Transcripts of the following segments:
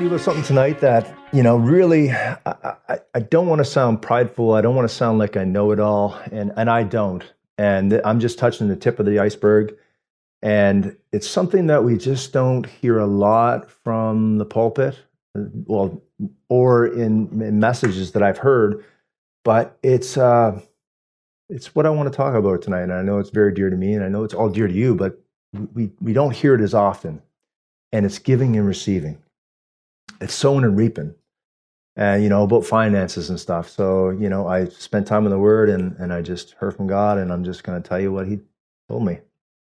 you about something tonight that, you know, really, I, I, I don't want to sound prideful. I don't want to sound like I know it all, and, and I don't. And I'm just touching the tip of the iceberg. And it's something that we just don't hear a lot from the pulpit, well, or in, in messages that I've heard. But it's uh, it's what I want to talk about tonight. And I know it's very dear to me, and I know it's all dear to you. But we we don't hear it as often. And it's giving and receiving it's sowing and reaping. And you know about finances and stuff. So you know i spent time in the word and and i just heard from god and i'm just going to tell you what he told me.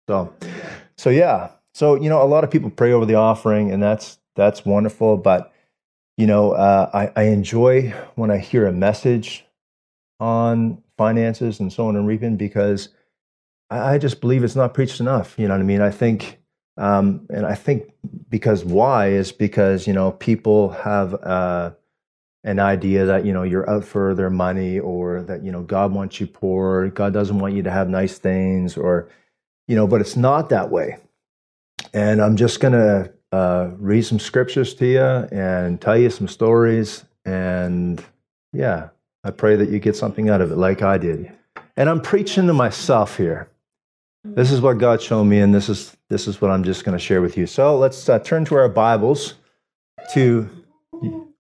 So so yeah. So you know a lot of people pray over the offering and that's that's wonderful but you know uh, I, I enjoy when i hear a message on finances and sowing and reaping because I just believe it's not preached enough. You know what i mean? I think um, and I think because why is because you know people have uh, an idea that you know you're out for their money or that you know God wants you poor, God doesn't want you to have nice things, or you know, but it's not that way. And I'm just gonna uh, read some scriptures to you and tell you some stories, and yeah, I pray that you get something out of it, like I did. And I'm preaching to myself here. This is what God showed me, and this is this is what I'm just going to share with you. So let's uh, turn to our Bibles to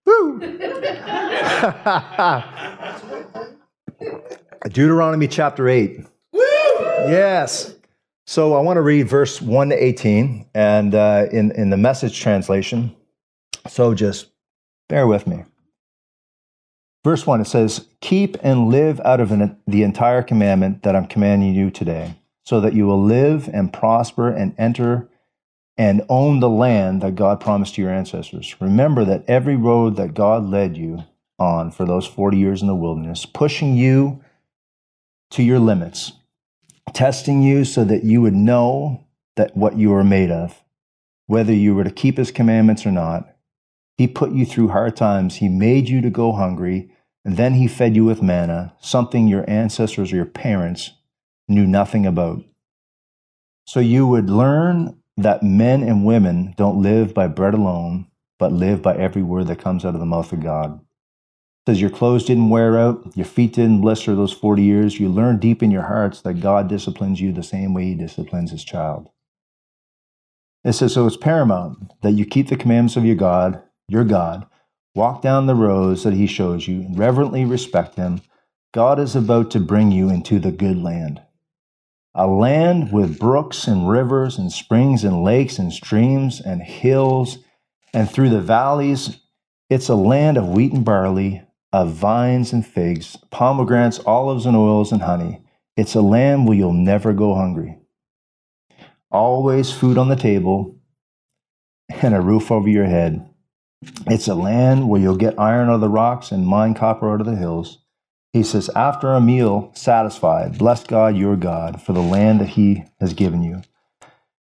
Deuteronomy chapter eight. Woo! Yes. So I want to read verse one to eighteen, and uh, in in the Message translation. So just bear with me. Verse 1, it says, Keep and live out of an, the entire commandment that I'm commanding you today so that you will live and prosper and enter and own the land that God promised to your ancestors. Remember that every road that God led you on for those 40 years in the wilderness, pushing you to your limits, testing you so that you would know that what you are made of, whether you were to keep his commandments or not. He put you through hard times. He made you to go hungry, and then he fed you with manna, something your ancestors or your parents knew nothing about. So you would learn that men and women don't live by bread alone, but live by every word that comes out of the mouth of God. Says your clothes didn't wear out, your feet didn't blister those 40 years. You learn deep in your hearts that God disciplines you the same way he disciplines his child. It says, so it's paramount that you keep the commandments of your God, your God, walk down the roads that he shows you, and reverently respect him. God is about to bring you into the good land a land with brooks and rivers and springs and lakes and streams and hills and through the valleys. It's a land of wheat and barley, of vines and figs, pomegranates, olives and oils and honey. It's a land where you'll never go hungry. Always food on the table and a roof over your head. It's a land where you'll get iron out of the rocks and mine copper out of the hills. He says, After a meal satisfied, bless God your God for the land that he has given you.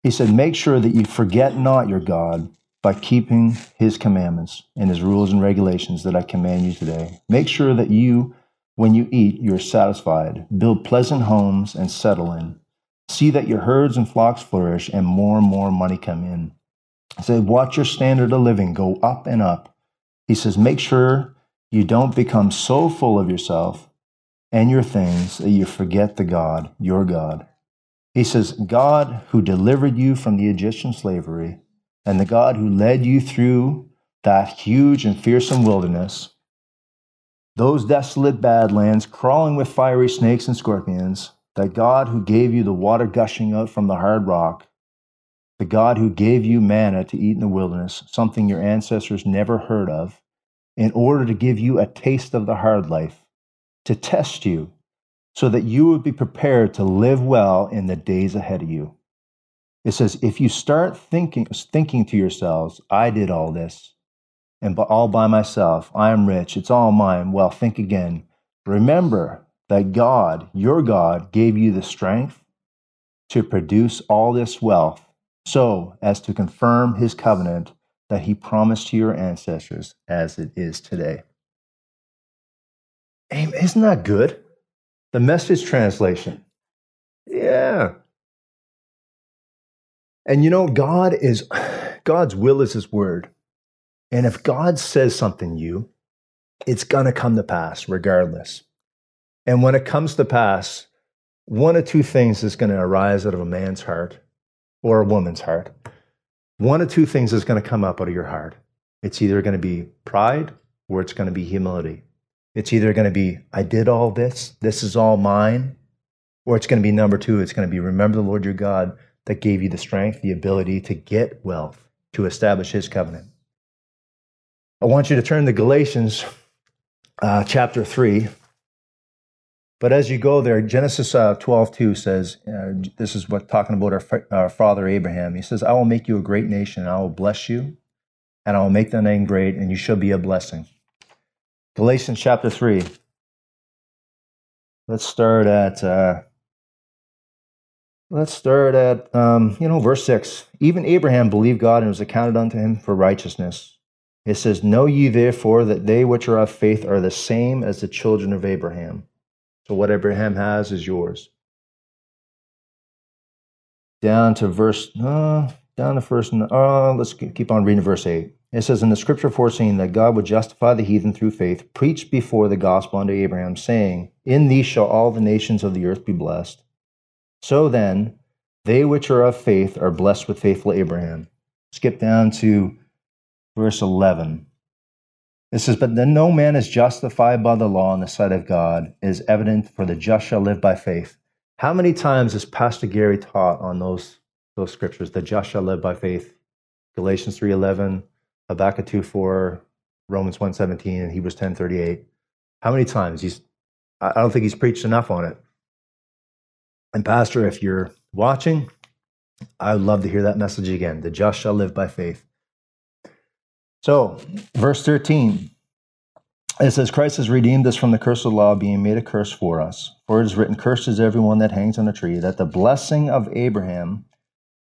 He said, Make sure that you forget not your God by keeping his commandments and his rules and regulations that I command you today. Make sure that you, when you eat, you're satisfied. Build pleasant homes and settle in. See that your herds and flocks flourish and more and more money come in. He said, Watch your standard of living go up and up. He says, Make sure you don't become so full of yourself and your things that you forget the God, your God. He says, God who delivered you from the Egyptian slavery and the God who led you through that huge and fearsome wilderness, those desolate badlands crawling with fiery snakes and scorpions, that God who gave you the water gushing out from the hard rock, the God who gave you manna to eat in the wilderness, something your ancestors never heard of, in order to give you a taste of the hard life, to test you, so that you would be prepared to live well in the days ahead of you. It says, if you start thinking, thinking to yourselves, I did all this, and all by myself, I am rich, it's all mine, well, think again. Remember that God, your God, gave you the strength to produce all this wealth so as to confirm his covenant that he promised to your ancestors as it is today. Isn't that good? The message translation. Yeah. And you know, God is, God's will is his word. And if God says something to you, it's going to come to pass regardless. And when it comes to pass, one of two things is going to arise out of a man's heart or a woman's heart. One of two things is going to come up out of your heart. It's either going to be pride or it's going to be humility. It's either going to be, I did all this, this is all mine, or it's going to be number two, it's going to be, remember the Lord your God that gave you the strength, the ability to get wealth, to establish his covenant. I want you to turn to Galatians uh, chapter 3. But as you go there, Genesis uh, 12, 2 says, uh, this is what talking about our, our father Abraham. He says, I will make you a great nation, and I will bless you, and I will make the name great, and you shall be a blessing. Galatians chapter 3. Let's start at uh, let's start at um, you know verse 6. Even Abraham believed God and was accounted unto him for righteousness. It says, Know ye therefore that they which are of faith are the same as the children of Abraham. So what Abraham has is yours. Down to verse, uh, down to verse, uh, let's keep on reading verse 8. It says, In the scripture foreseeing that God would justify the heathen through faith, preached before the gospel unto Abraham, saying, In thee shall all the nations of the earth be blessed. So then, they which are of faith are blessed with faithful Abraham. Skip down to verse 11. It says, But then no man is justified by the law in the sight of God, it is evident, for the just shall live by faith. How many times has Pastor Gary taught on those, those scriptures, the just shall live by faith? Galatians 3.11, Habakkuk 2 4, Romans 1 17, and Hebrews 10.38. How many times? He's, I don't think he's preached enough on it. And, Pastor, if you're watching, I would love to hear that message again. The just shall live by faith. So, verse 13, it says, Christ has redeemed us from the curse of the law, being made a curse for us. For it is written, Cursed is everyone that hangs on a tree, that the blessing of Abraham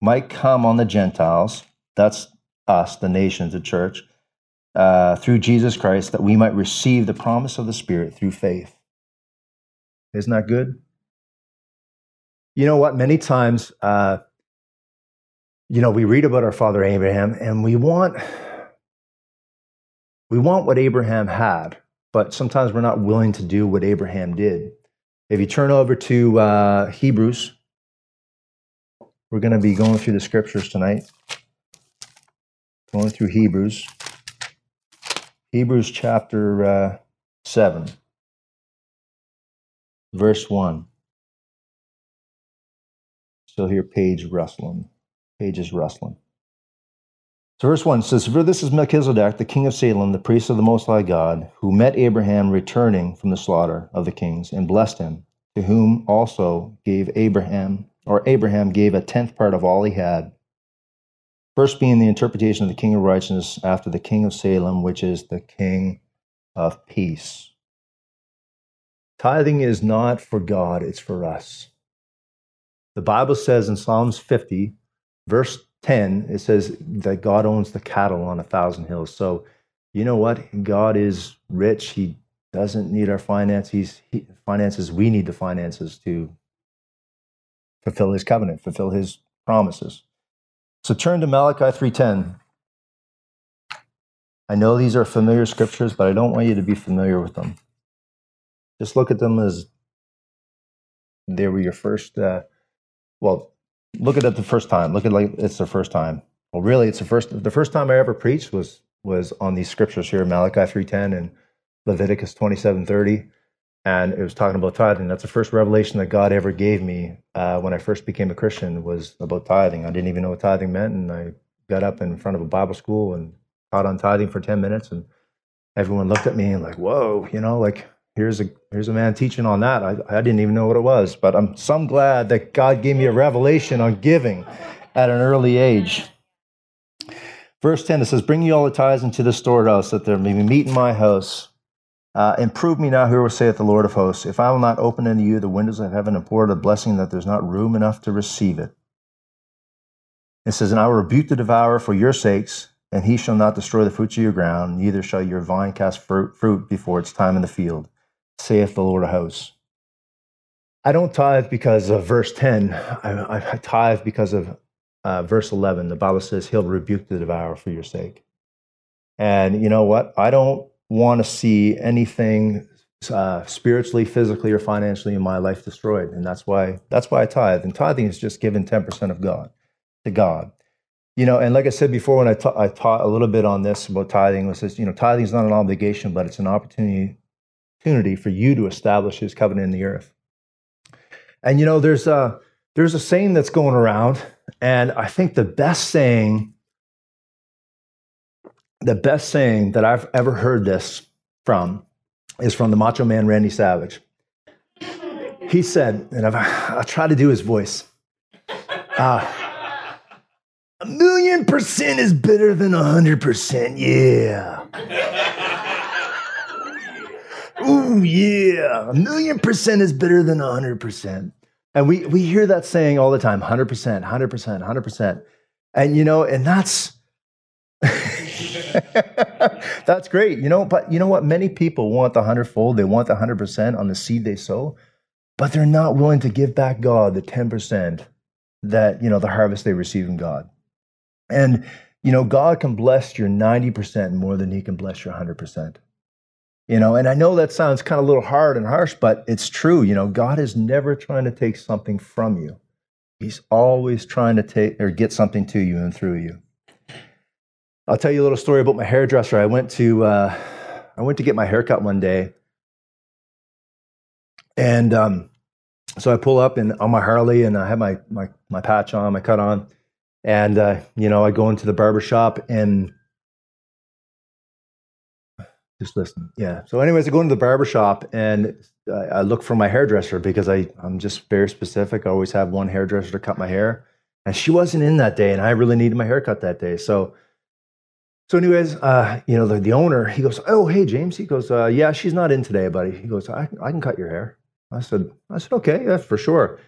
might come on the Gentiles. That's us, the nations, the church, uh, through Jesus Christ, that we might receive the promise of the Spirit through faith. Isn't that good? You know what? Many times, uh, you know, we read about our father Abraham, and we want we want what Abraham had, but sometimes we're not willing to do what Abraham did. If you turn over to uh, Hebrews, we're going to be going through the scriptures tonight going through Hebrews. Hebrews chapter uh, 7, verse 1. Still hear page rustling. Pages rustling. So verse 1 says, For this is Melchizedek, the king of Salem, the priest of the Most High God, who met Abraham returning from the slaughter of the kings and blessed him, to whom also gave Abraham, or Abraham gave a tenth part of all he had. First being the interpretation of the king of righteousness after the king of Salem, which is the king of peace. Tithing is not for God, it's for us. The Bible says in Psalms 50, verse 10, it says that God owns the cattle on a thousand hills. So, you know what? God is rich. He doesn't need our finances. He, finances. We need the finances to fulfill his covenant, fulfill his promises. So turn to Malachi 3:10. I know these are familiar scriptures, but I don't want you to be familiar with them. Just look at them as they were your first. Uh, well, look at it the first time. Look at like it's the first time. Well, really, it's the first. The first time I ever preached was was on these scriptures here, Malachi 3:10 and Leviticus 27:30 and it was talking about tithing. That's the first revelation that God ever gave me uh, when I first became a Christian was about tithing. I didn't even know what tithing meant, and I got up in front of a Bible school and taught on tithing for ten minutes, and everyone looked at me and like, "Whoa!" You know, like here's a here's a man teaching on that. I, I didn't even know what it was, but I'm some glad that God gave me a revelation on giving at an early age. Verse 10, it says, Bring you all the tithes into the storehouse, that there may be meat in my house. Uh, and prove me now, will saith the Lord of hosts, if I will not open unto you the windows of heaven and pour out a blessing that there's not room enough to receive it. It says, And I will rebuke the devourer for your sakes, and he shall not destroy the fruits of your ground, neither shall your vine cast fruit before its time in the field, saith the Lord of hosts. I don't tithe because of verse 10. I, I tithe because of uh, verse 11. The Bible says, He'll rebuke the devourer for your sake. And you know what? I don't want to see anything uh, spiritually, physically, or financially in my life destroyed, and that's why that's why I tithe. And tithing is just giving ten percent of God to God. You know, and like I said before, when I, ta- I taught a little bit on this about tithing, was this, you know, tithing is not an obligation, but it's an opportunity, opportunity for you to establish His covenant in the earth. And you know, there's a there's a saying that's going around, and I think the best saying, the best saying that I've ever heard this from is from the Macho Man Randy Savage. He said, and I've, I'll try to do his voice. Uh, a million percent is better than a hundred percent, yeah. Ooh, yeah. A million percent is better than a hundred percent. And we, we hear that saying all the time 100%, 100%, 100%. And, you know, and that's, that's great, you know, but you know what? Many people want the hundredfold. They want the 100% on the seed they sow, but they're not willing to give back God the 10% that, you know, the harvest they receive in God. And, you know, God can bless your 90% more than he can bless your 100%. You know, and I know that sounds kind of a little hard and harsh, but it's true. You know, God is never trying to take something from you. He's always trying to take or get something to you and through you. I'll tell you a little story about my hairdresser. I went to uh, I went to get my haircut one day, and um, so I pull up and on my Harley, and I have my my my patch on, my cut on, and uh, you know I go into the barber shop and just listen. Yeah. So, anyways, I go into the barber shop and I, I look for my hairdresser because I I'm just very specific. I always have one hairdresser to cut my hair, and she wasn't in that day, and I really needed my haircut that day. So, so anyways, uh, you know, the, the owner he goes, "Oh, hey James," he goes, uh, "Yeah, she's not in today, buddy." He goes, "I I can cut your hair." I said, "I said okay, yeah, for sure."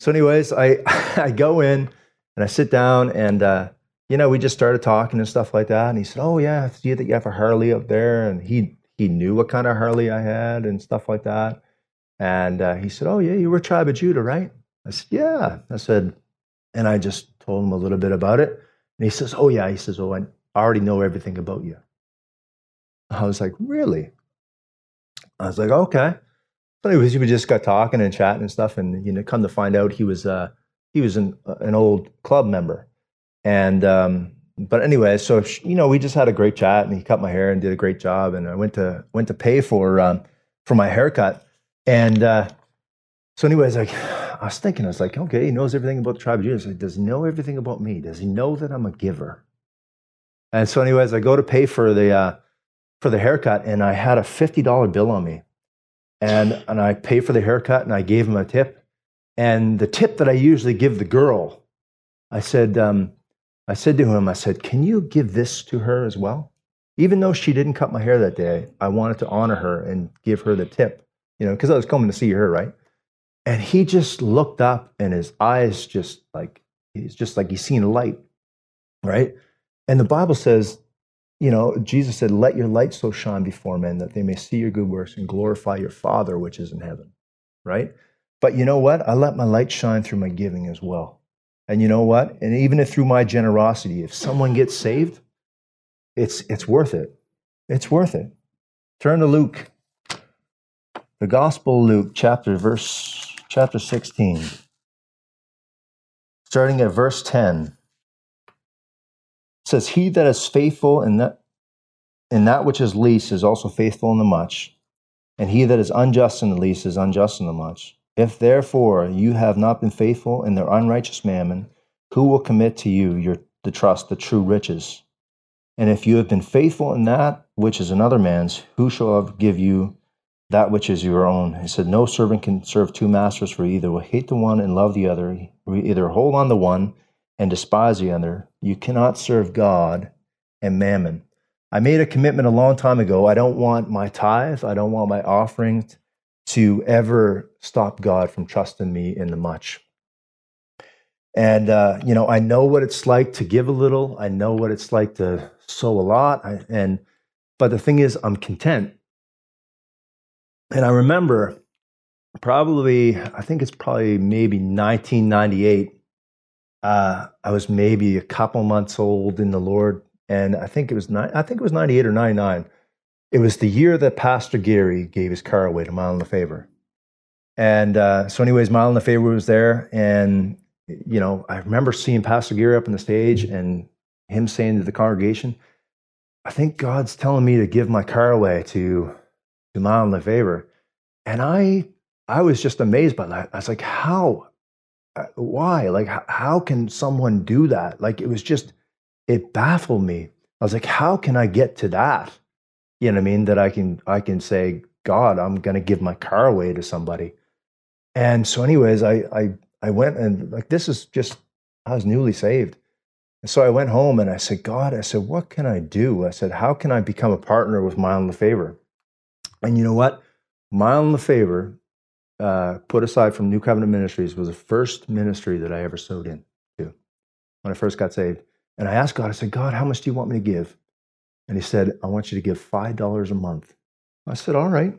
So, anyways, I I go in and I sit down and. Uh, you know, we just started talking and stuff like that. And he said, "Oh yeah, I see that you have a Harley up there." And he he knew what kind of Harley I had and stuff like that. And uh, he said, "Oh yeah, you were a Tribe of Judah, right?" I said, "Yeah." I said, and I just told him a little bit about it. And he says, "Oh yeah." He says, "Oh, I already know everything about you." I was like, "Really?" I was like, "Okay." So anyways, we just got talking and chatting and stuff, and you know, come to find out, he was uh, he was an an old club member and um, but anyway, so you know, we just had a great chat, and he cut my hair and did a great job. And I went to went to pay for um, for my haircut, and uh, so anyways, like I was thinking, I was like, okay, he knows everything about the tribe of Judah. Like, Does he know everything about me? Does he know that I'm a giver? And so, anyways, I go to pay for the uh, for the haircut, and I had a fifty dollar bill on me, and and I pay for the haircut, and I gave him a tip, and the tip that I usually give the girl, I said. Um, I said to him, I said, Can you give this to her as well? Even though she didn't cut my hair that day, I wanted to honor her and give her the tip, you know, because I was coming to see her, right? And he just looked up and his eyes just like, he's just like he's seen a light, right? And the Bible says, you know, Jesus said, Let your light so shine before men that they may see your good works and glorify your Father which is in heaven, right? But you know what? I let my light shine through my giving as well. And you know what? And even if through my generosity, if someone gets saved, it's, it's worth it. It's worth it. Turn to Luke, the Gospel Luke, chapter verse chapter 16. Starting at verse 10. It says, He that is faithful in that in that which is least is also faithful in the much, and he that is unjust in the least is unjust in the much. If therefore you have not been faithful in their unrighteous mammon, who will commit to you your, the trust, the true riches? And if you have been faithful in that which is another man's, who shall give you that which is your own? He said, No servant can serve two masters, for either will hate the one and love the other, either hold on the one and despise the other. You cannot serve God and mammon. I made a commitment a long time ago. I don't want my tithe, I don't want my offerings to ever stop God from trusting me in the much. And, uh, you know, I know what it's like to give a little. I know what it's like to sow a lot. I, and, but the thing is, I'm content. And I remember probably, I think it's probably maybe 1998. Uh, I was maybe a couple months old in the Lord, and I think it was nine, I think it was 98 or 99. It was the year that Pastor Gary gave his car away to Mile in the Favor. And uh, so, anyways, Mile in the Favor was there, and you know, I remember seeing Pastor Gary up on the stage and him saying to the congregation, "I think God's telling me to give my car away to to Mile in the Favor," and I I was just amazed by that. I was like, "How? Uh, why? Like, how, how can someone do that?" Like, it was just it baffled me. I was like, "How can I get to that?" You know what I mean? That I can I can say, "God, I'm going to give my car away to somebody." And so, anyways, I I I went and like this is just I was newly saved. And so I went home and I said, God, I said, what can I do? I said, how can I become a partner with Mile the Favor? And you know what? Mile in the Favor, uh, put aside from New Covenant Ministries, was the first ministry that I ever sowed in to when I first got saved. And I asked God, I said, God, how much do you want me to give? And he said, I want you to give $5 a month. I said, all right.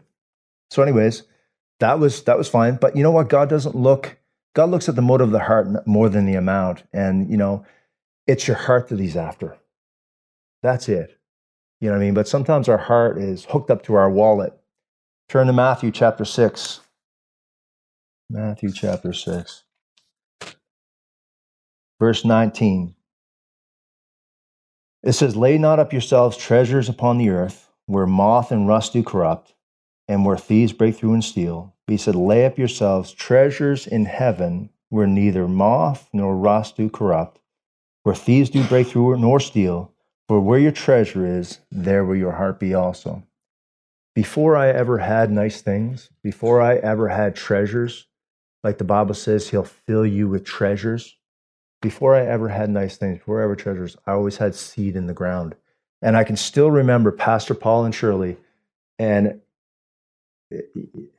So, anyways, that was that was fine. But you know what? God doesn't look. God looks at the motive of the heart more than the amount. And you know, it's your heart that He's after. That's it. You know what I mean? But sometimes our heart is hooked up to our wallet. Turn to Matthew chapter six. Matthew chapter six, verse nineteen. It says, "Lay not up yourselves treasures upon the earth, where moth and rust do corrupt." And where thieves break through and steal. But he said, Lay up yourselves treasures in heaven where neither moth nor rust do corrupt, where thieves do break through nor steal. For where your treasure is, there will your heart be also. Before I ever had nice things, before I ever had treasures, like the Bible says, He'll fill you with treasures. Before I ever had nice things, before I ever treasures, I always had seed in the ground. And I can still remember Pastor Paul and Shirley and and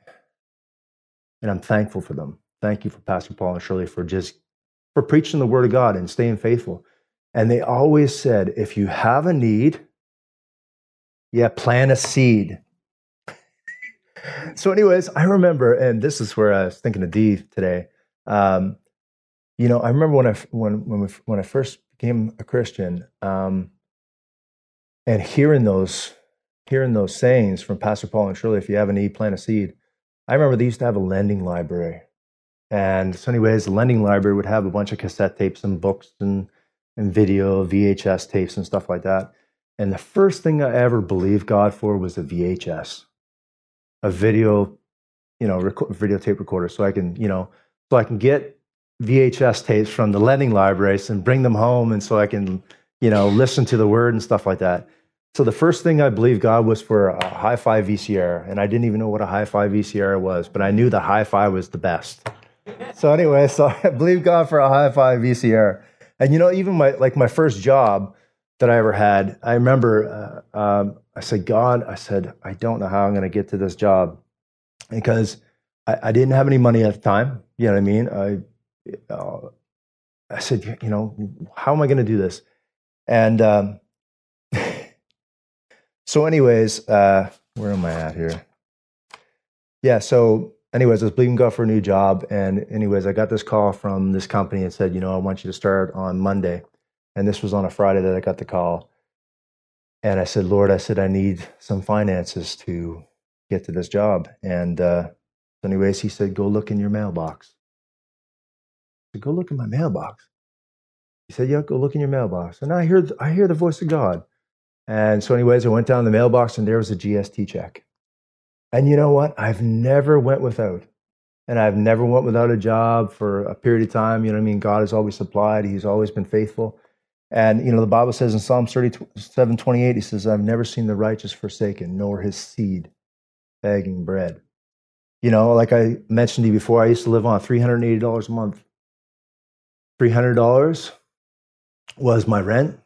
I'm thankful for them. Thank you for Pastor Paul and Shirley for just for preaching the word of God and staying faithful. And they always said, if you have a need, yeah, plant a seed. so, anyways, I remember, and this is where I was thinking of Dee today. Um, you know, I remember when I when when we, when I first became a Christian, um, and hearing those hearing those sayings from Pastor Paul and Shirley, if you have a need, plant a seed. I remember they used to have a lending library. And so, anyways, the lending library would have a bunch of cassette tapes and books and, and video, VHS tapes and stuff like that. And the first thing I ever believed God for was a VHS, a video, you know, rec- video tape recorder. So I can, you know, so I can get VHS tapes from the lending libraries and bring them home. And so I can, you know, listen to the word and stuff like that. So the first thing I believed God was for a hi-fi VCR, and I didn't even know what a hi-fi VCR was, but I knew the hi-fi was the best. so anyway, so I believed God for a hi-fi VCR, and you know, even my like my first job that I ever had, I remember uh, um, I said, God, I said, I don't know how I'm going to get to this job because I, I, didn't have any money at the time. You know what I mean? I uh, I said, you know, how am I going to do this? And um, so, anyways, uh, where am I at here? Yeah. So, anyways, I was bleeding God for a new job, and anyways, I got this call from this company and said, you know, I want you to start on Monday, and this was on a Friday that I got the call, and I said, Lord, I said I need some finances to get to this job, and uh, anyways, He said, go look in your mailbox. I said, go look in my mailbox. He said, yeah, go look in your mailbox, and I hear I hear the voice of God. And so, anyways, I went down the mailbox and there was a GST check. And you know what? I've never went without. And I've never went without a job for a period of time. You know what I mean? God has always supplied. He's always been faithful. And, you know, the Bible says in Psalm 37, 28, he says, I've never seen the righteous forsaken, nor his seed begging bread. You know, like I mentioned to you before, I used to live on $380 a month. $300 was my rent,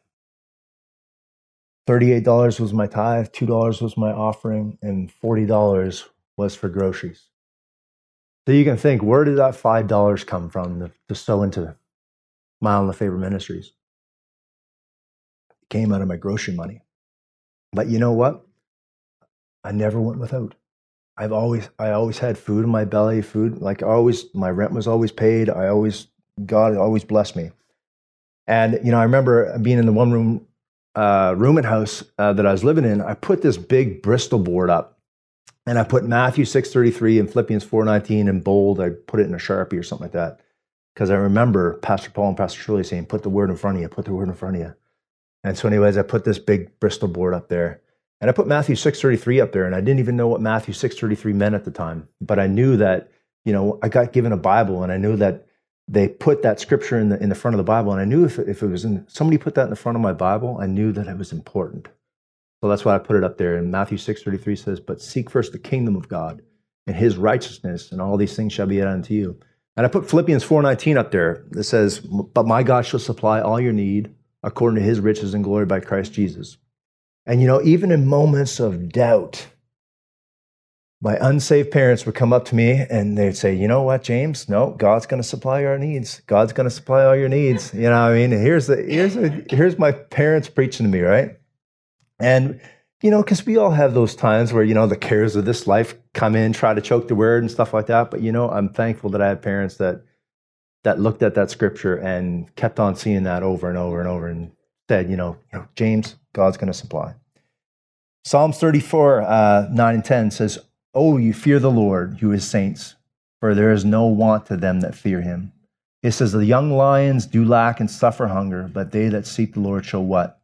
$38 was my tithe, $2 was my offering, and $40 was for groceries. So you can think, where did that $5 come from to, to sow into Mile in the Favor Ministries? It came out of my grocery money. But you know what? I never went without. I've always I always had food in my belly, food like always my rent was always paid. I always God always blessed me. And you know, I remember being in the one room uh, rooming house uh, that I was living in, I put this big Bristol board up, and I put Matthew six thirty three and Philippians four nineteen in bold. I put it in a sharpie or something like that because I remember Pastor Paul and Pastor Shirley saying, "Put the word in front of you. Put the word in front of you." And so, anyways, I put this big Bristol board up there, and I put Matthew six thirty three up there, and I didn't even know what Matthew six thirty three meant at the time, but I knew that you know I got given a Bible, and I knew that they put that scripture in the in the front of the Bible, and I knew if if it was in somebody put that in the front of my Bible, I knew that it was important. So that's why I put it up there. And Matthew six thirty three says, "But seek first the kingdom of God and His righteousness, and all these things shall be added unto you." And I put Philippians four nineteen up there. That says, "But my God shall supply all your need according to His riches and glory by Christ Jesus." And you know, even in moments of doubt, my unsaved parents would come up to me and they'd say, "You know what, James? No, God's going to supply our needs. God's going to supply all your needs." You know, what I mean, here's the here's a, here's my parents preaching to me, right? And you know, because we all have those times where you know the cares of this life come in, try to choke the word and stuff like that. But you know, I'm thankful that I had parents that that looked at that scripture and kept on seeing that over and over and over and said, you know, you know James, God's going to supply. Psalms 34, uh, 9 and 10 says, Oh, you fear the Lord, you his saints, for there is no want to them that fear him. It says, The young lions do lack and suffer hunger, but they that seek the Lord shall what?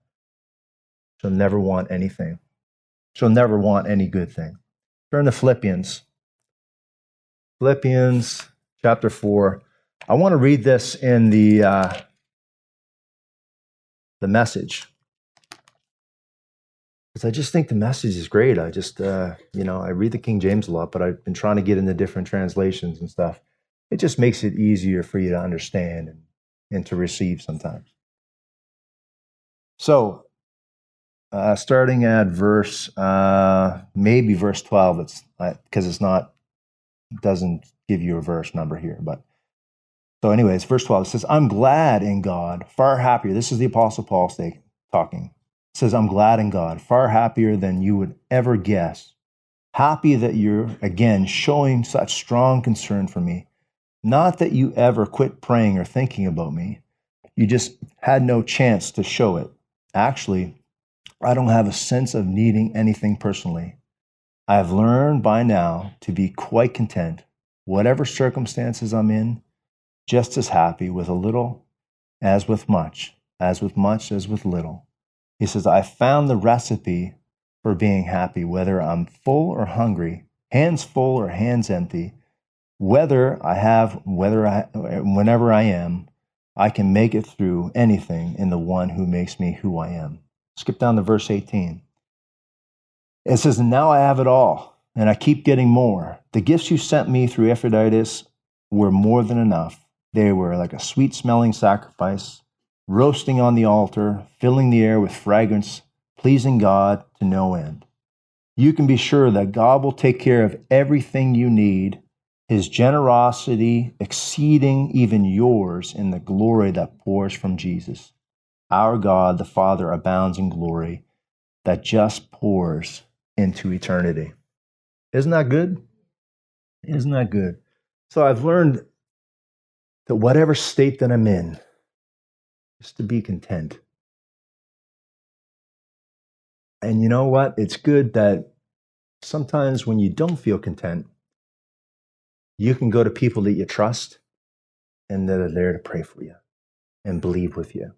Shall never want anything. Shall never want any good thing. Turn to Philippians. Philippians chapter 4. I want to read this in the, uh, the message because I just think the message is great. I just, uh, you know, I read the King James a lot, but I've been trying to get into different translations and stuff. It just makes it easier for you to understand and, and to receive sometimes. So, uh, starting at verse, uh, maybe verse 12, it's because uh, it's not, doesn't give you a verse number here, but so, anyways, verse 12 it says, I'm glad in God, far happier. This is the Apostle Paul talking says, I'm glad in God, far happier than you would ever guess. Happy that you're, again, showing such strong concern for me. Not that you ever quit praying or thinking about me. You just had no chance to show it. Actually, I don't have a sense of needing anything personally. I have learned by now to be quite content, whatever circumstances I'm in, just as happy with a little as with much, as with much as with little. He says, I found the recipe for being happy, whether I'm full or hungry, hands full or hands empty, whether I have, whether I, whenever I am, I can make it through anything in the one who makes me who I am. Skip down to verse 18. It says, Now I have it all, and I keep getting more. The gifts you sent me through Epaphroditus were more than enough. They were like a sweet smelling sacrifice roasting on the altar, filling the air with fragrance, pleasing God to no end. You can be sure that God will take care of everything you need, His generosity exceeding even yours in the glory that pours from Jesus. Our God, the Father, abounds in glory that just pours into eternity. Isn't that good? Isn't that good? So I've learned that whatever state that I'm in, just to be content. And you know what? It's good that sometimes when you don't feel content, you can go to people that you trust and that are there to pray for you and believe with you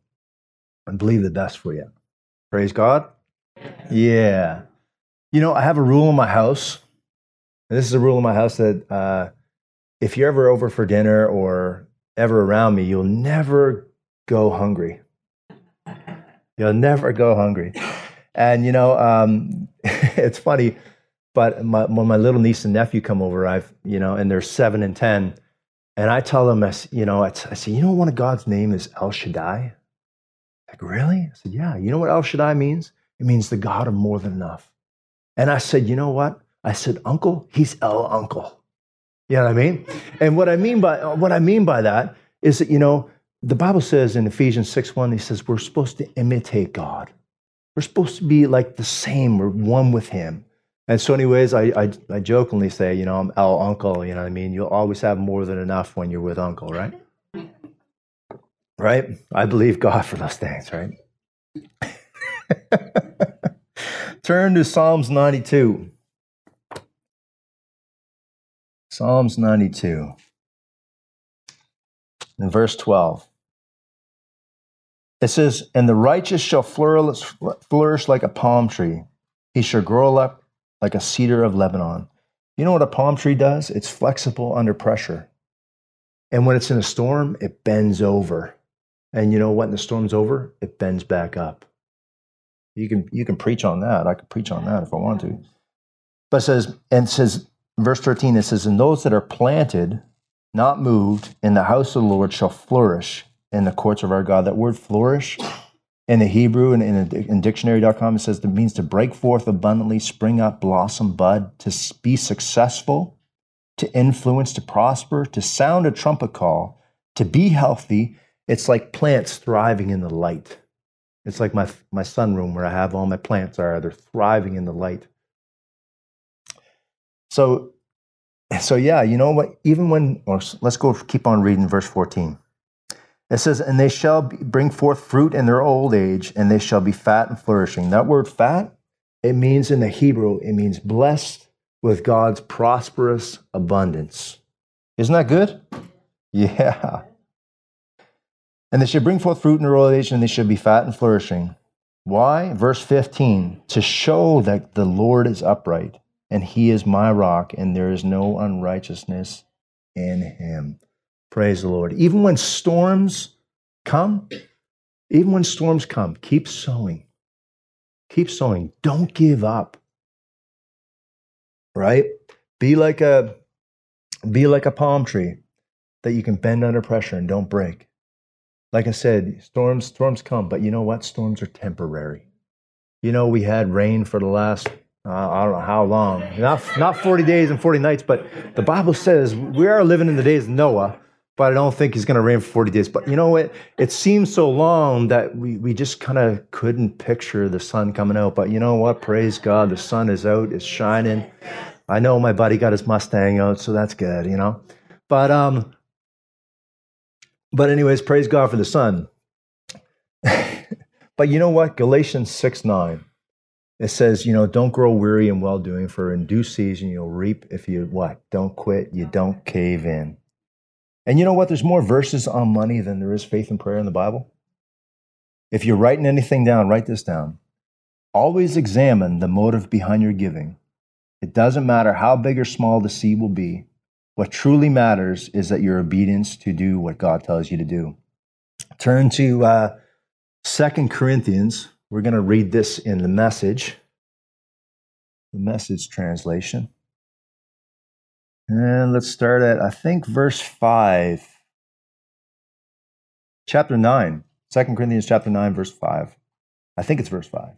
and believe the best for you. Praise God. Yeah. You know, I have a rule in my house. And this is a rule in my house that uh, if you're ever over for dinner or ever around me, you'll never go hungry. You'll never go hungry. And you know, um, it's funny, but my, when my little niece and nephew come over, I've you know, and they're seven and ten, and I tell them, I, you know, I, I say, you know, one of God's name is El Shaddai. Like, really? I said, yeah. You know what El Shaddai means? It means the God of more than enough. And I said, you know what? I said, Uncle, he's El Uncle. You know what I mean? And what I mean by what I mean by that is that you know the Bible says in Ephesians 6 1, he says, we're supposed to imitate God. We're supposed to be like the same, we're one with Him. And so, anyways, I, I, I jokingly say, you know, I'm El Uncle, you know what I mean? You'll always have more than enough when you're with Uncle, right? Right? I believe God for those things, right? Turn to Psalms 92. Psalms 92. In verse 12. It says, And the righteous shall flourish, like a palm tree. He shall grow up like a cedar of Lebanon. You know what a palm tree does? It's flexible under pressure. And when it's in a storm, it bends over. And you know what? When the storm's over, it bends back up. You can you can preach on that. I could preach on that if I want to. But it says, and it says, verse 13, it says, And those that are planted, not moved, in the house of the Lord shall flourish in the courts of our God. That word flourish in the Hebrew and in, in dictionary.com, it says it means to break forth abundantly, spring up, blossom, bud, to be successful, to influence, to prosper, to sound a trumpet call, to be healthy. It's like plants thriving in the light. It's like my, my sunroom where I have all my plants are. They're thriving in the light. So, so yeah, you know what? Even when, let's go keep on reading verse 14. It says, and they shall bring forth fruit in their old age, and they shall be fat and flourishing. That word fat, it means in the Hebrew, it means blessed with God's prosperous abundance. Isn't that good? Yeah. And they should bring forth fruit in their old age, and they should be fat and flourishing. Why? Verse 15 to show that the Lord is upright, and he is my rock, and there is no unrighteousness in him. Praise the Lord. Even when storms come, even when storms come, keep sowing. Keep sowing. Don't give up. Right? Be like a be like a palm tree that you can bend under pressure and don't break. Like I said, storms storms come, but you know what? Storms are temporary. You know, we had rain for the last uh, I don't know how long, not not forty days and forty nights, but the Bible says we are living in the days of Noah, but I don't think he's going to rain for forty days. But you know what? It seems so long that we we just kind of couldn't picture the sun coming out. But you know what? Praise God, the sun is out, it's shining. I know my buddy got his Mustang out, so that's good, you know. But um, but, anyways, praise God for the sun. but you know what? Galatians 6 9. It says, you know, don't grow weary in well doing, for in due season you'll reap if you what? Don't quit, you don't cave in. And you know what? There's more verses on money than there is faith and prayer in the Bible. If you're writing anything down, write this down. Always examine the motive behind your giving. It doesn't matter how big or small the seed will be, what truly matters is that your obedience to do what God tells you to do. Turn to uh, 2 Corinthians. We're going to read this in the message, the message translation. And let's start at, I think, verse 5. Chapter 9. 2 Corinthians chapter 9, verse 5. I think it's verse 5.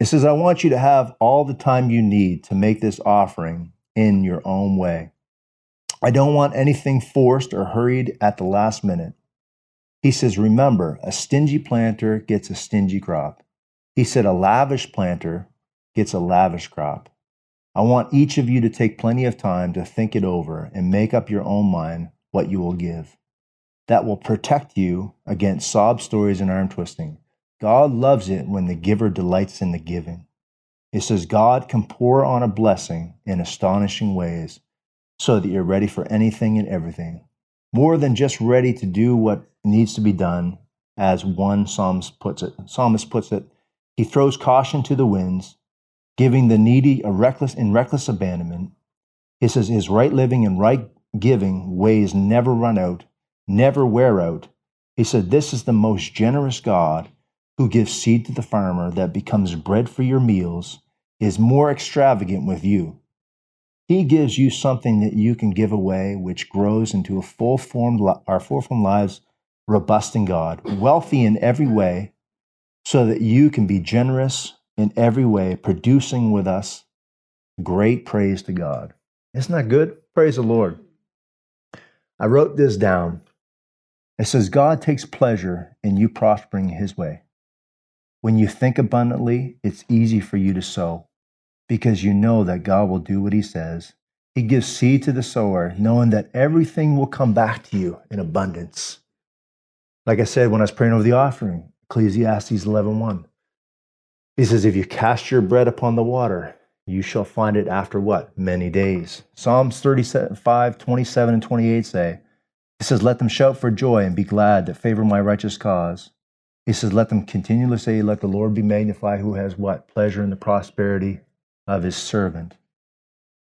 It says, I want you to have all the time you need to make this offering in your own way. I don't want anything forced or hurried at the last minute. He says, Remember, a stingy planter gets a stingy crop. He said, A lavish planter gets a lavish crop. I want each of you to take plenty of time to think it over and make up your own mind what you will give. That will protect you against sob stories and arm twisting. God loves it when the giver delights in the giving. It says God can pour on a blessing in astonishing ways so that you're ready for anything and everything. More than just ready to do what needs to be done, as one psalmist puts it. Psalmist puts it, he throws caution to the winds, giving the needy a reckless in reckless abandonment. He says his right living and right giving ways never run out, never wear out. He said, This is the most generous God who gives seed to the farmer that becomes bread for your meals is more extravagant with you. He gives you something that you can give away, which grows into a full formed, our full formed lives, robust in God, wealthy in every way, so that you can be generous in every way, producing with us great praise to God. Isn't that good? Praise the Lord. I wrote this down. It says, God takes pleasure in you prospering his way. When you think abundantly, it's easy for you to sow because you know that God will do what he says. He gives seed to the sower, knowing that everything will come back to you in abundance. Like I said when I was praying over the offering, Ecclesiastes 11.1. He says, if you cast your bread upon the water, you shall find it after what? Many days. Psalms 35, 27 and 28 say, he says, let them shout for joy and be glad that favor my righteous cause. He says, let them continually say, let the Lord be magnified who has what? Pleasure in the prosperity of his servant.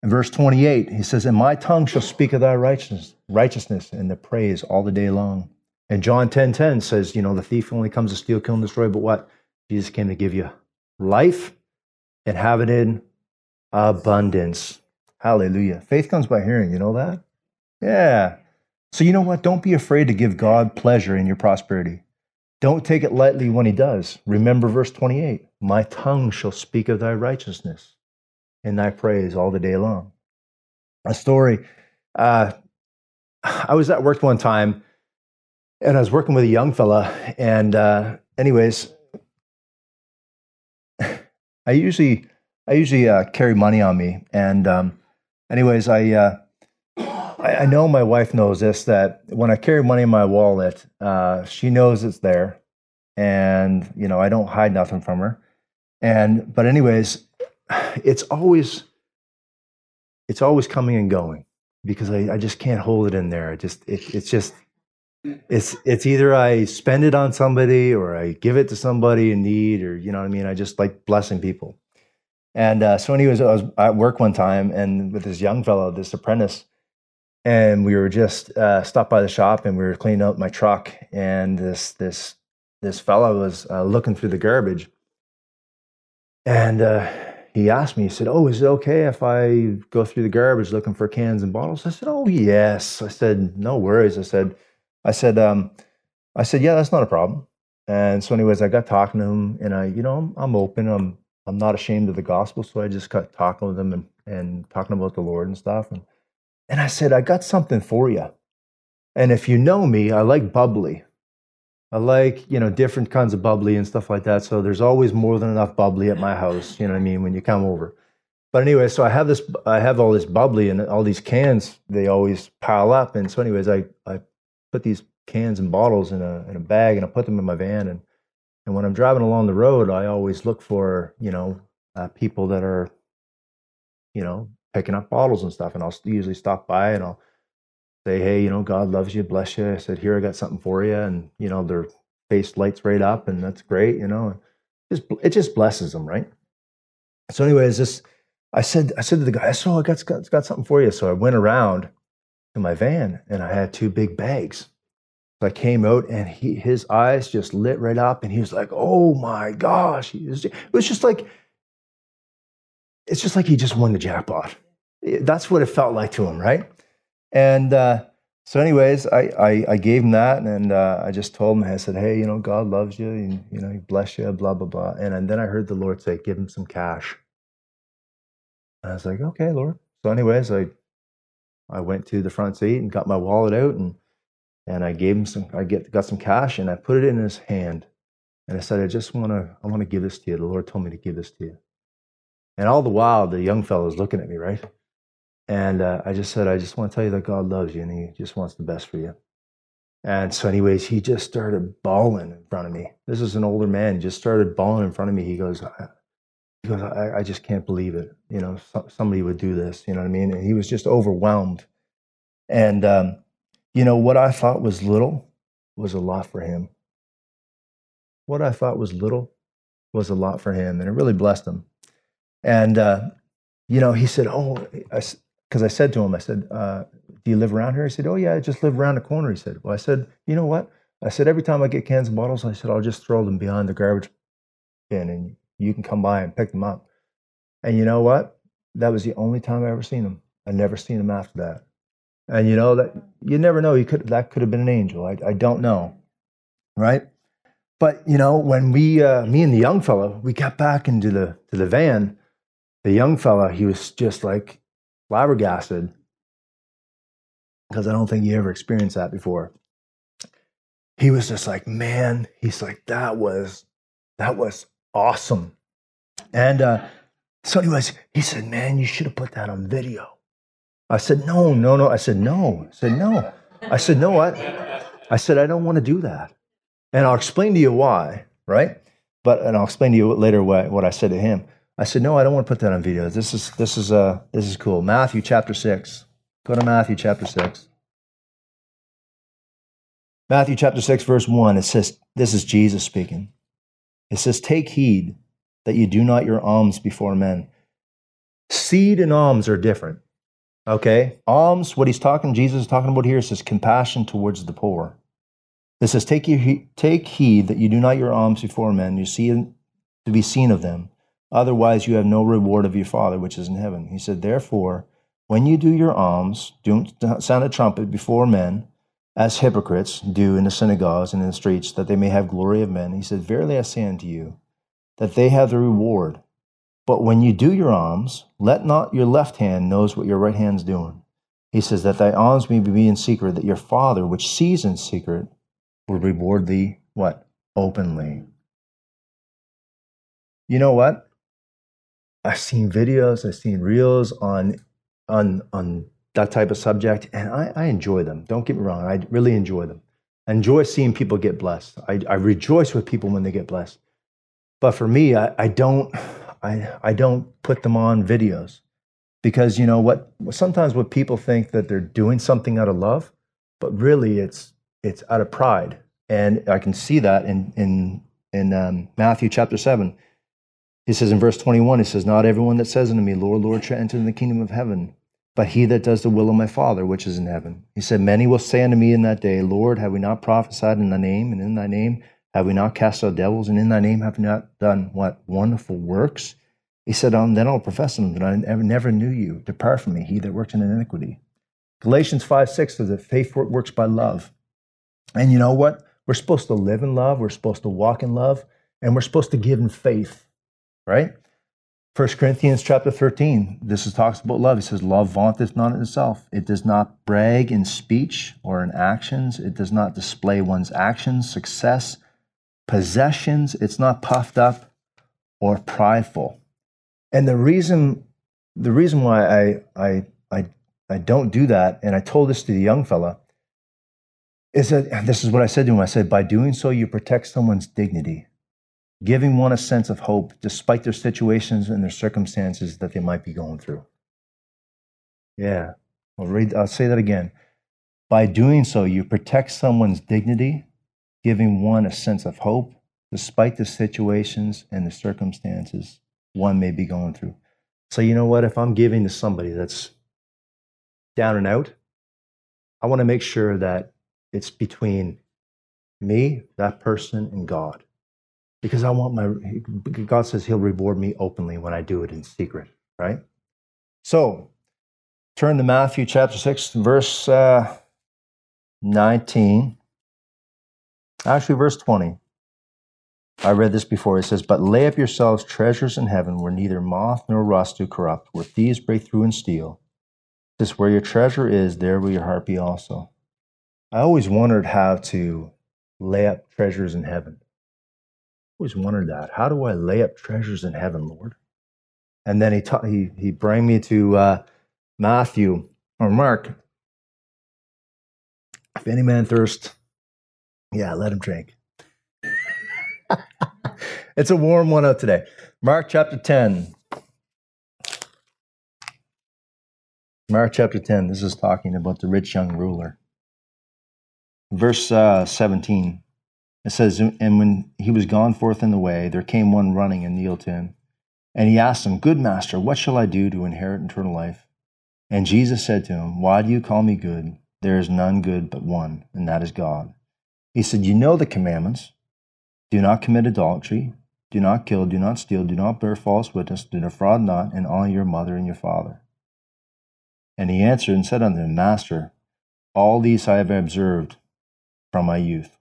In verse 28, he says, And my tongue shall speak of thy righteousness, righteousness and the praise all the day long. And John 10 10 says, You know, the thief only comes to steal, kill, and destroy, but what? Jesus came to give you life and have it in abundance. Hallelujah. Faith comes by hearing, you know that? Yeah. So, you know what? Don't be afraid to give God pleasure in your prosperity. Don't take it lightly when he does. Remember verse 28 My tongue shall speak of thy righteousness and thy praise all the day long. A story. Uh, I was at work one time, and I was working with a young fella. And uh, anyways, I usually I usually uh, carry money on me. And um, anyways, I, uh, I, I know my wife knows this that when I carry money in my wallet, uh, she knows it's there, and you know I don't hide nothing from her. And but anyways, it's always it's always coming and going because I, I just can't hold it in there. It just it, it's just it's it's either I spend it on somebody or I give it to somebody in need or you know what I mean. I just like blessing people. And uh, so, anyways, I was at work one time and with this young fellow, this apprentice, and we were just uh, stopped by the shop and we were cleaning out my truck, and this this this fellow was uh, looking through the garbage, and uh, he asked me, he said, Oh, is it okay if I go through the garbage looking for cans and bottles? I said, Oh, yes. I said, No worries. I said, I said, um, I said, Yeah, that's not a problem. And so, anyways, I got talking to him and I, you know, I'm, I'm open. I'm, I'm not ashamed of the gospel. So I just got talking with him and, and talking about the Lord and stuff. And, and I said, I got something for you. And if you know me, I like bubbly. I like, you know, different kinds of bubbly and stuff like that. So there's always more than enough bubbly at my house, you know what I mean, when you come over. But anyway, so I have this, I have all this bubbly and all these cans, they always pile up. And so, anyways, I, I put these cans and bottles in a, in a bag and I put them in my van. And, and when I'm driving along the road, I always look for, you know, uh, people that are, you know, picking up bottles and stuff. And I'll usually stop by and I'll, say, hey, you know, God loves you, bless you. I said, here, I got something for you. And, you know, their face lights right up and that's great, you know. Just, it just blesses them, right? So, anyways, this, I said, I said to the guy, I saw, I got, got, got something for you. So I went around my van and I had two big bags. So I came out and he, his eyes just lit right up and he was like, oh my gosh. Was, it was just like, it's just like he just won the jackpot. That's what it felt like to him, right? And uh, so, anyways, I, I, I, gave him that, and uh, I just told him, I said, hey, you know, God loves you, and you know, He bless you, blah blah blah. And, and then I heard the Lord say, give him some cash. And I was like, okay, Lord. So, anyways, I I went to the front seat and got my wallet out, and and I gave him some. I get got some cash, and I put it in his hand, and I said, I just want to I want to give this to you. The Lord told me to give this to you. And all the while, the young fellow was looking at me, right? And uh, I just said, I just want to tell you that God loves you and He just wants the best for you. And so, anyways, he just started bawling in front of me. This is an older man. Just started bawling in front of me. He goes, he goes, I, I just can't believe it. You know, so, somebody would do this. You know what I mean? And he was just overwhelmed. And um, you know what I thought was little was a lot for him. What I thought was little was a lot for him, and it really blessed him. And uh, you know, he said, "Oh, I, because I said to him, I said, uh, "Do you live around here?" He said, "Oh yeah, I just live around the corner." He said, "Well," I said, "You know what?" I said, "Every time I get cans and bottles, I said I'll just throw them behind the garbage bin, and you can come by and pick them up." And you know what? That was the only time I ever seen him. I never seen him after that. And you know that you never know. You could that could have been an angel. I, I don't know, right? But you know when we, uh, me and the young fellow, we got back into the to the van. The young fellow, he was just like flabbergasted because I don't think he ever experienced that before. He was just like, man, he's like, that was, that was awesome. And uh, so, anyways, he said, man, you should have put that on video. I said, no, no, no. I said, no. I said, no. I said, no, what? I said, I don't want to do that. And I'll explain to you why, right? But and I'll explain to you later what, what I said to him. I said, no, I don't want to put that on video. This is this is uh this is cool. Matthew chapter six. Go to Matthew chapter six. Matthew chapter six, verse one. It says, this is Jesus speaking. It says, Take heed that you do not your alms before men. Seed and alms are different. Okay? Alms, what he's talking, Jesus is talking about here, says compassion towards the poor. It says, take, take heed that you do not your alms before men, you see to be seen of them. Otherwise, you have no reward of your Father which is in heaven. He said, Therefore, when you do your alms, don't sound a trumpet before men, as hypocrites do in the synagogues and in the streets, that they may have glory of men. He said, Verily I say unto you, that they have the reward. But when you do your alms, let not your left hand knows what your right hand's doing. He says, That thy alms may be in secret, that your Father, which sees in secret, will reward thee what? Openly. You know what? I've seen videos, I've seen reels on on on that type of subject, and I, I enjoy them. Don't get me wrong, I really enjoy them. I enjoy seeing people get blessed. I, I rejoice with people when they get blessed. But for me, I, I don't I, I don't put them on videos because you know what sometimes what people think that they're doing something out of love, but really it's it's out of pride. And I can see that in in in um, Matthew chapter seven. He says in verse 21, he says, Not everyone that says unto me, Lord, Lord, shall enter in the kingdom of heaven, but he that does the will of my Father which is in heaven. He said, Many will say unto me in that day, Lord, have we not prophesied in thy name, and in thy name have we not cast out devils, and in thy name have we not done what? Wonderful works? He said, um, Then I'll profess unto them that I never knew you. Depart from me, he that works in iniquity. Galatians 5 6 says that faith works by love. And you know what? We're supposed to live in love, we're supposed to walk in love, and we're supposed to give in faith, right? 1 Corinthians chapter 13, this is talks about love. He says, Love vaunteth not in itself. It does not brag in speech or in actions. It does not display one's actions, success, possessions. It's not puffed up or prideful. And the reason the reason why I I I I don't do that, and I told this to the young fella, is that this is what I said to him. I said, by doing so, you protect someone's dignity giving one a sense of hope despite their situations and their circumstances that they might be going through. Yeah, I'll, read, I'll say that again. By doing so, you protect someone's dignity, giving one a sense of hope despite the situations and the circumstances one may be going through. So, you know what? If I'm giving to somebody that's down and out, I want to make sure that it's between me, that person, and God because I want my, God says He'll reward me openly when I do it in secret, right? So, turn to Matthew chapter 6, verse uh, 19. Actually, verse 20. I read this before. It says, But lay up yourselves treasures in heaven where neither moth nor rust do corrupt, where thieves break through and steal. This where your treasure is, there will your heart be also. I always wondered how to lay up treasures in heaven always wondered that. How do I lay up treasures in heaven, Lord? And then he ta- he he bring me to uh, Matthew or Mark. If any man thirst, yeah, let him drink. it's a warm one out today. Mark chapter 10. Mark chapter 10, this is talking about the rich young ruler. Verse uh, 17. It says, And when he was gone forth in the way, there came one running and kneeled to him. And he asked him, Good master, what shall I do to inherit eternal life? And Jesus said to him, Why do you call me good? There is none good but one, and that is God. He said, You know the commandments do not commit adultery, do not kill, do not steal, do not bear false witness, do not defraud not, and honor your mother and your father. And he answered and said unto him, Master, all these I have observed from my youth.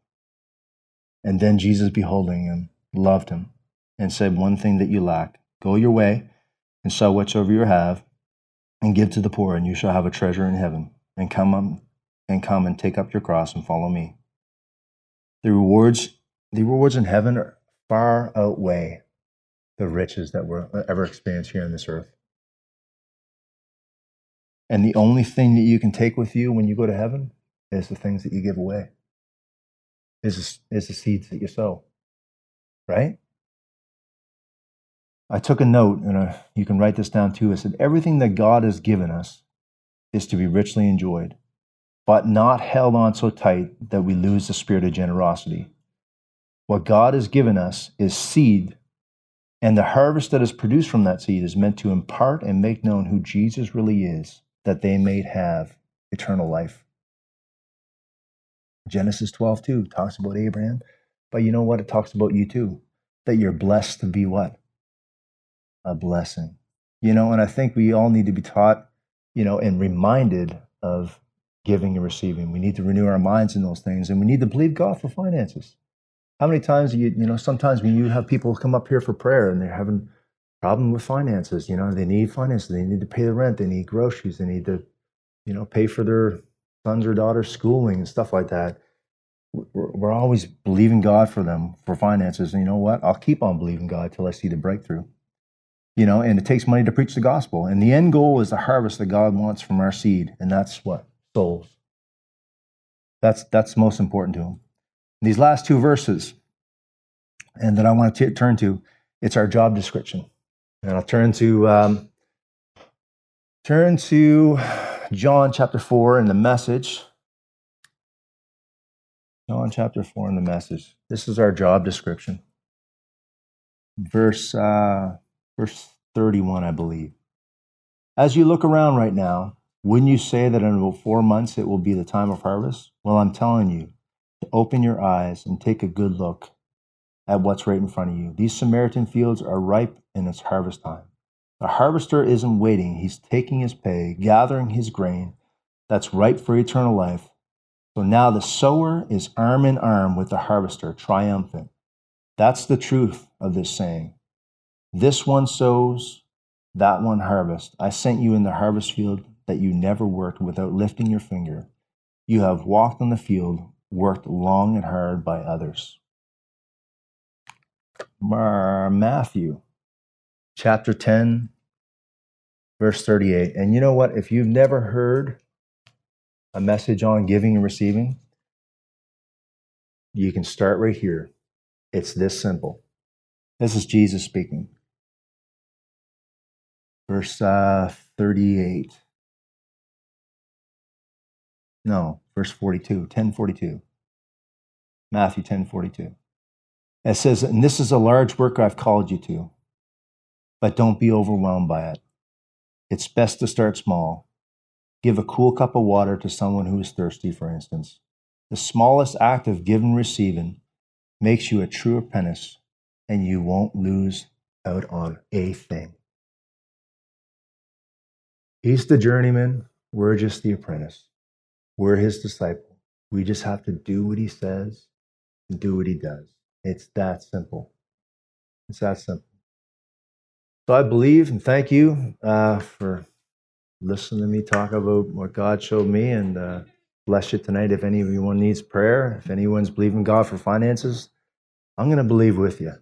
And then Jesus, beholding him, loved him and said, One thing that you lack go your way and sell whatsoever you have and give to the poor, and you shall have a treasure in heaven. And come and come and take up your cross and follow me. The rewards, the rewards in heaven are far outweigh the riches that we're ever experienced here on this earth. And the only thing that you can take with you when you go to heaven is the things that you give away is, is the seeds that you sow, right? I took a note, and uh, you can write this down too. I said, Everything that God has given us is to be richly enjoyed, but not held on so tight that we lose the spirit of generosity. What God has given us is seed, and the harvest that is produced from that seed is meant to impart and make known who Jesus really is, that they may have eternal life. Genesis 12, 2 talks about Abraham, but you know what? It talks about you too, that you're blessed to be what? A blessing. You know, and I think we all need to be taught, you know, and reminded of giving and receiving. We need to renew our minds in those things, and we need to believe God for finances. How many times you you know sometimes when you have people come up here for prayer and they're having problem with finances, you know, they need finances, they need to pay the rent, they need groceries, they need to, you know, pay for their sons or daughters' schooling and stuff like that. We're, we're always believing God for them for finances, and you know what? I'll keep on believing God till I see the breakthrough. You know, and it takes money to preach the gospel, and the end goal is the harvest that God wants from our seed, and that's what souls. That's that's most important to Him these last two verses, and that I want to t- turn to, it's our job description. And I'll turn to um, turn to John chapter four in the message. John chapter four in the message. This is our job description. Verse uh, verse thirty-one, I believe. As you look around right now, wouldn't you say that in about four months it will be the time of harvest? Well, I'm telling you, to open your eyes and take a good look at what's right in front of you. These Samaritan fields are ripe in its harvest time. The harvester isn't waiting, he's taking his pay, gathering his grain that's ripe for eternal life. So now the sower is arm in arm with the harvester, triumphant. That's the truth of this saying. This one sows, that one harvests. I sent you in the harvest field that you never worked without lifting your finger. You have walked on the field worked long and hard by others. Matthew chapter 10, verse 38. And you know what? If you've never heard a message on giving and receiving, you can start right here. It's this simple. This is Jesus speaking. Verse uh, 38. No, verse 42, 1042. Matthew 1042. It says, And this is a large work I've called you to, but don't be overwhelmed by it. It's best to start small. Give a cool cup of water to someone who is thirsty, for instance. The smallest act of giving receiving makes you a true apprentice, and you won't lose out on a thing. He's the journeyman, we're just the apprentice. We're his disciple. We just have to do what he says and do what he does. It's that simple. It's that simple. So I believe and thank you uh, for listening to me talk about what God showed me and uh, bless you tonight. If anyone needs prayer, if anyone's believing God for finances, I'm going to believe with you.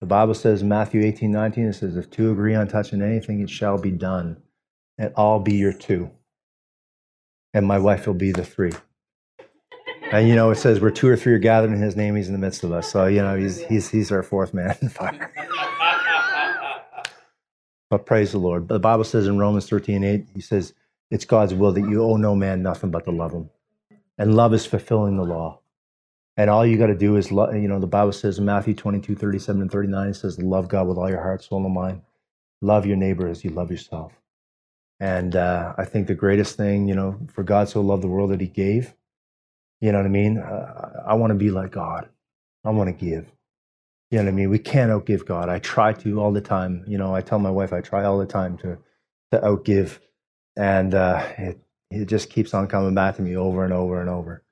The Bible says Matthew 18, 19, it says, If two agree on touching anything, it shall be done. And I'll be your two and my wife will be the three. And you know, it says where two or three are gathered in His name, He's in the midst of us. So you know, He's He's He's our fourth man in fire. but praise the Lord. The Bible says in Romans 13, 8, He says, It's God's will that you owe no man nothing but to love Him. And love is fulfilling the law. And all you got to do is, love, you know, the Bible says in Matthew 22, 37 and 39, it says, Love God with all your heart, soul, and mind. Love your neighbor as you love yourself. And uh, I think the greatest thing, you know, for God so loved the world that he gave, you know what I mean? Uh, I want to be like God. I want to give. You know what I mean? We can't outgive God. I try to all the time. You know, I tell my wife I try all the time to to outgive, and uh, it it just keeps on coming back to me over and over and over.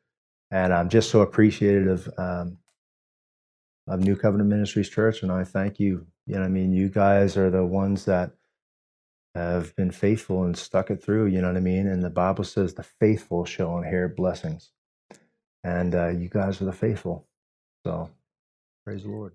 And I'm just so appreciative of um, of New Covenant Ministries Church, and I thank you. You know, what I mean, you guys are the ones that have been faithful and stuck it through. You know what I mean? And the Bible says the faithful shall inherit blessings. And uh, you guys are the faithful. So praise the Lord.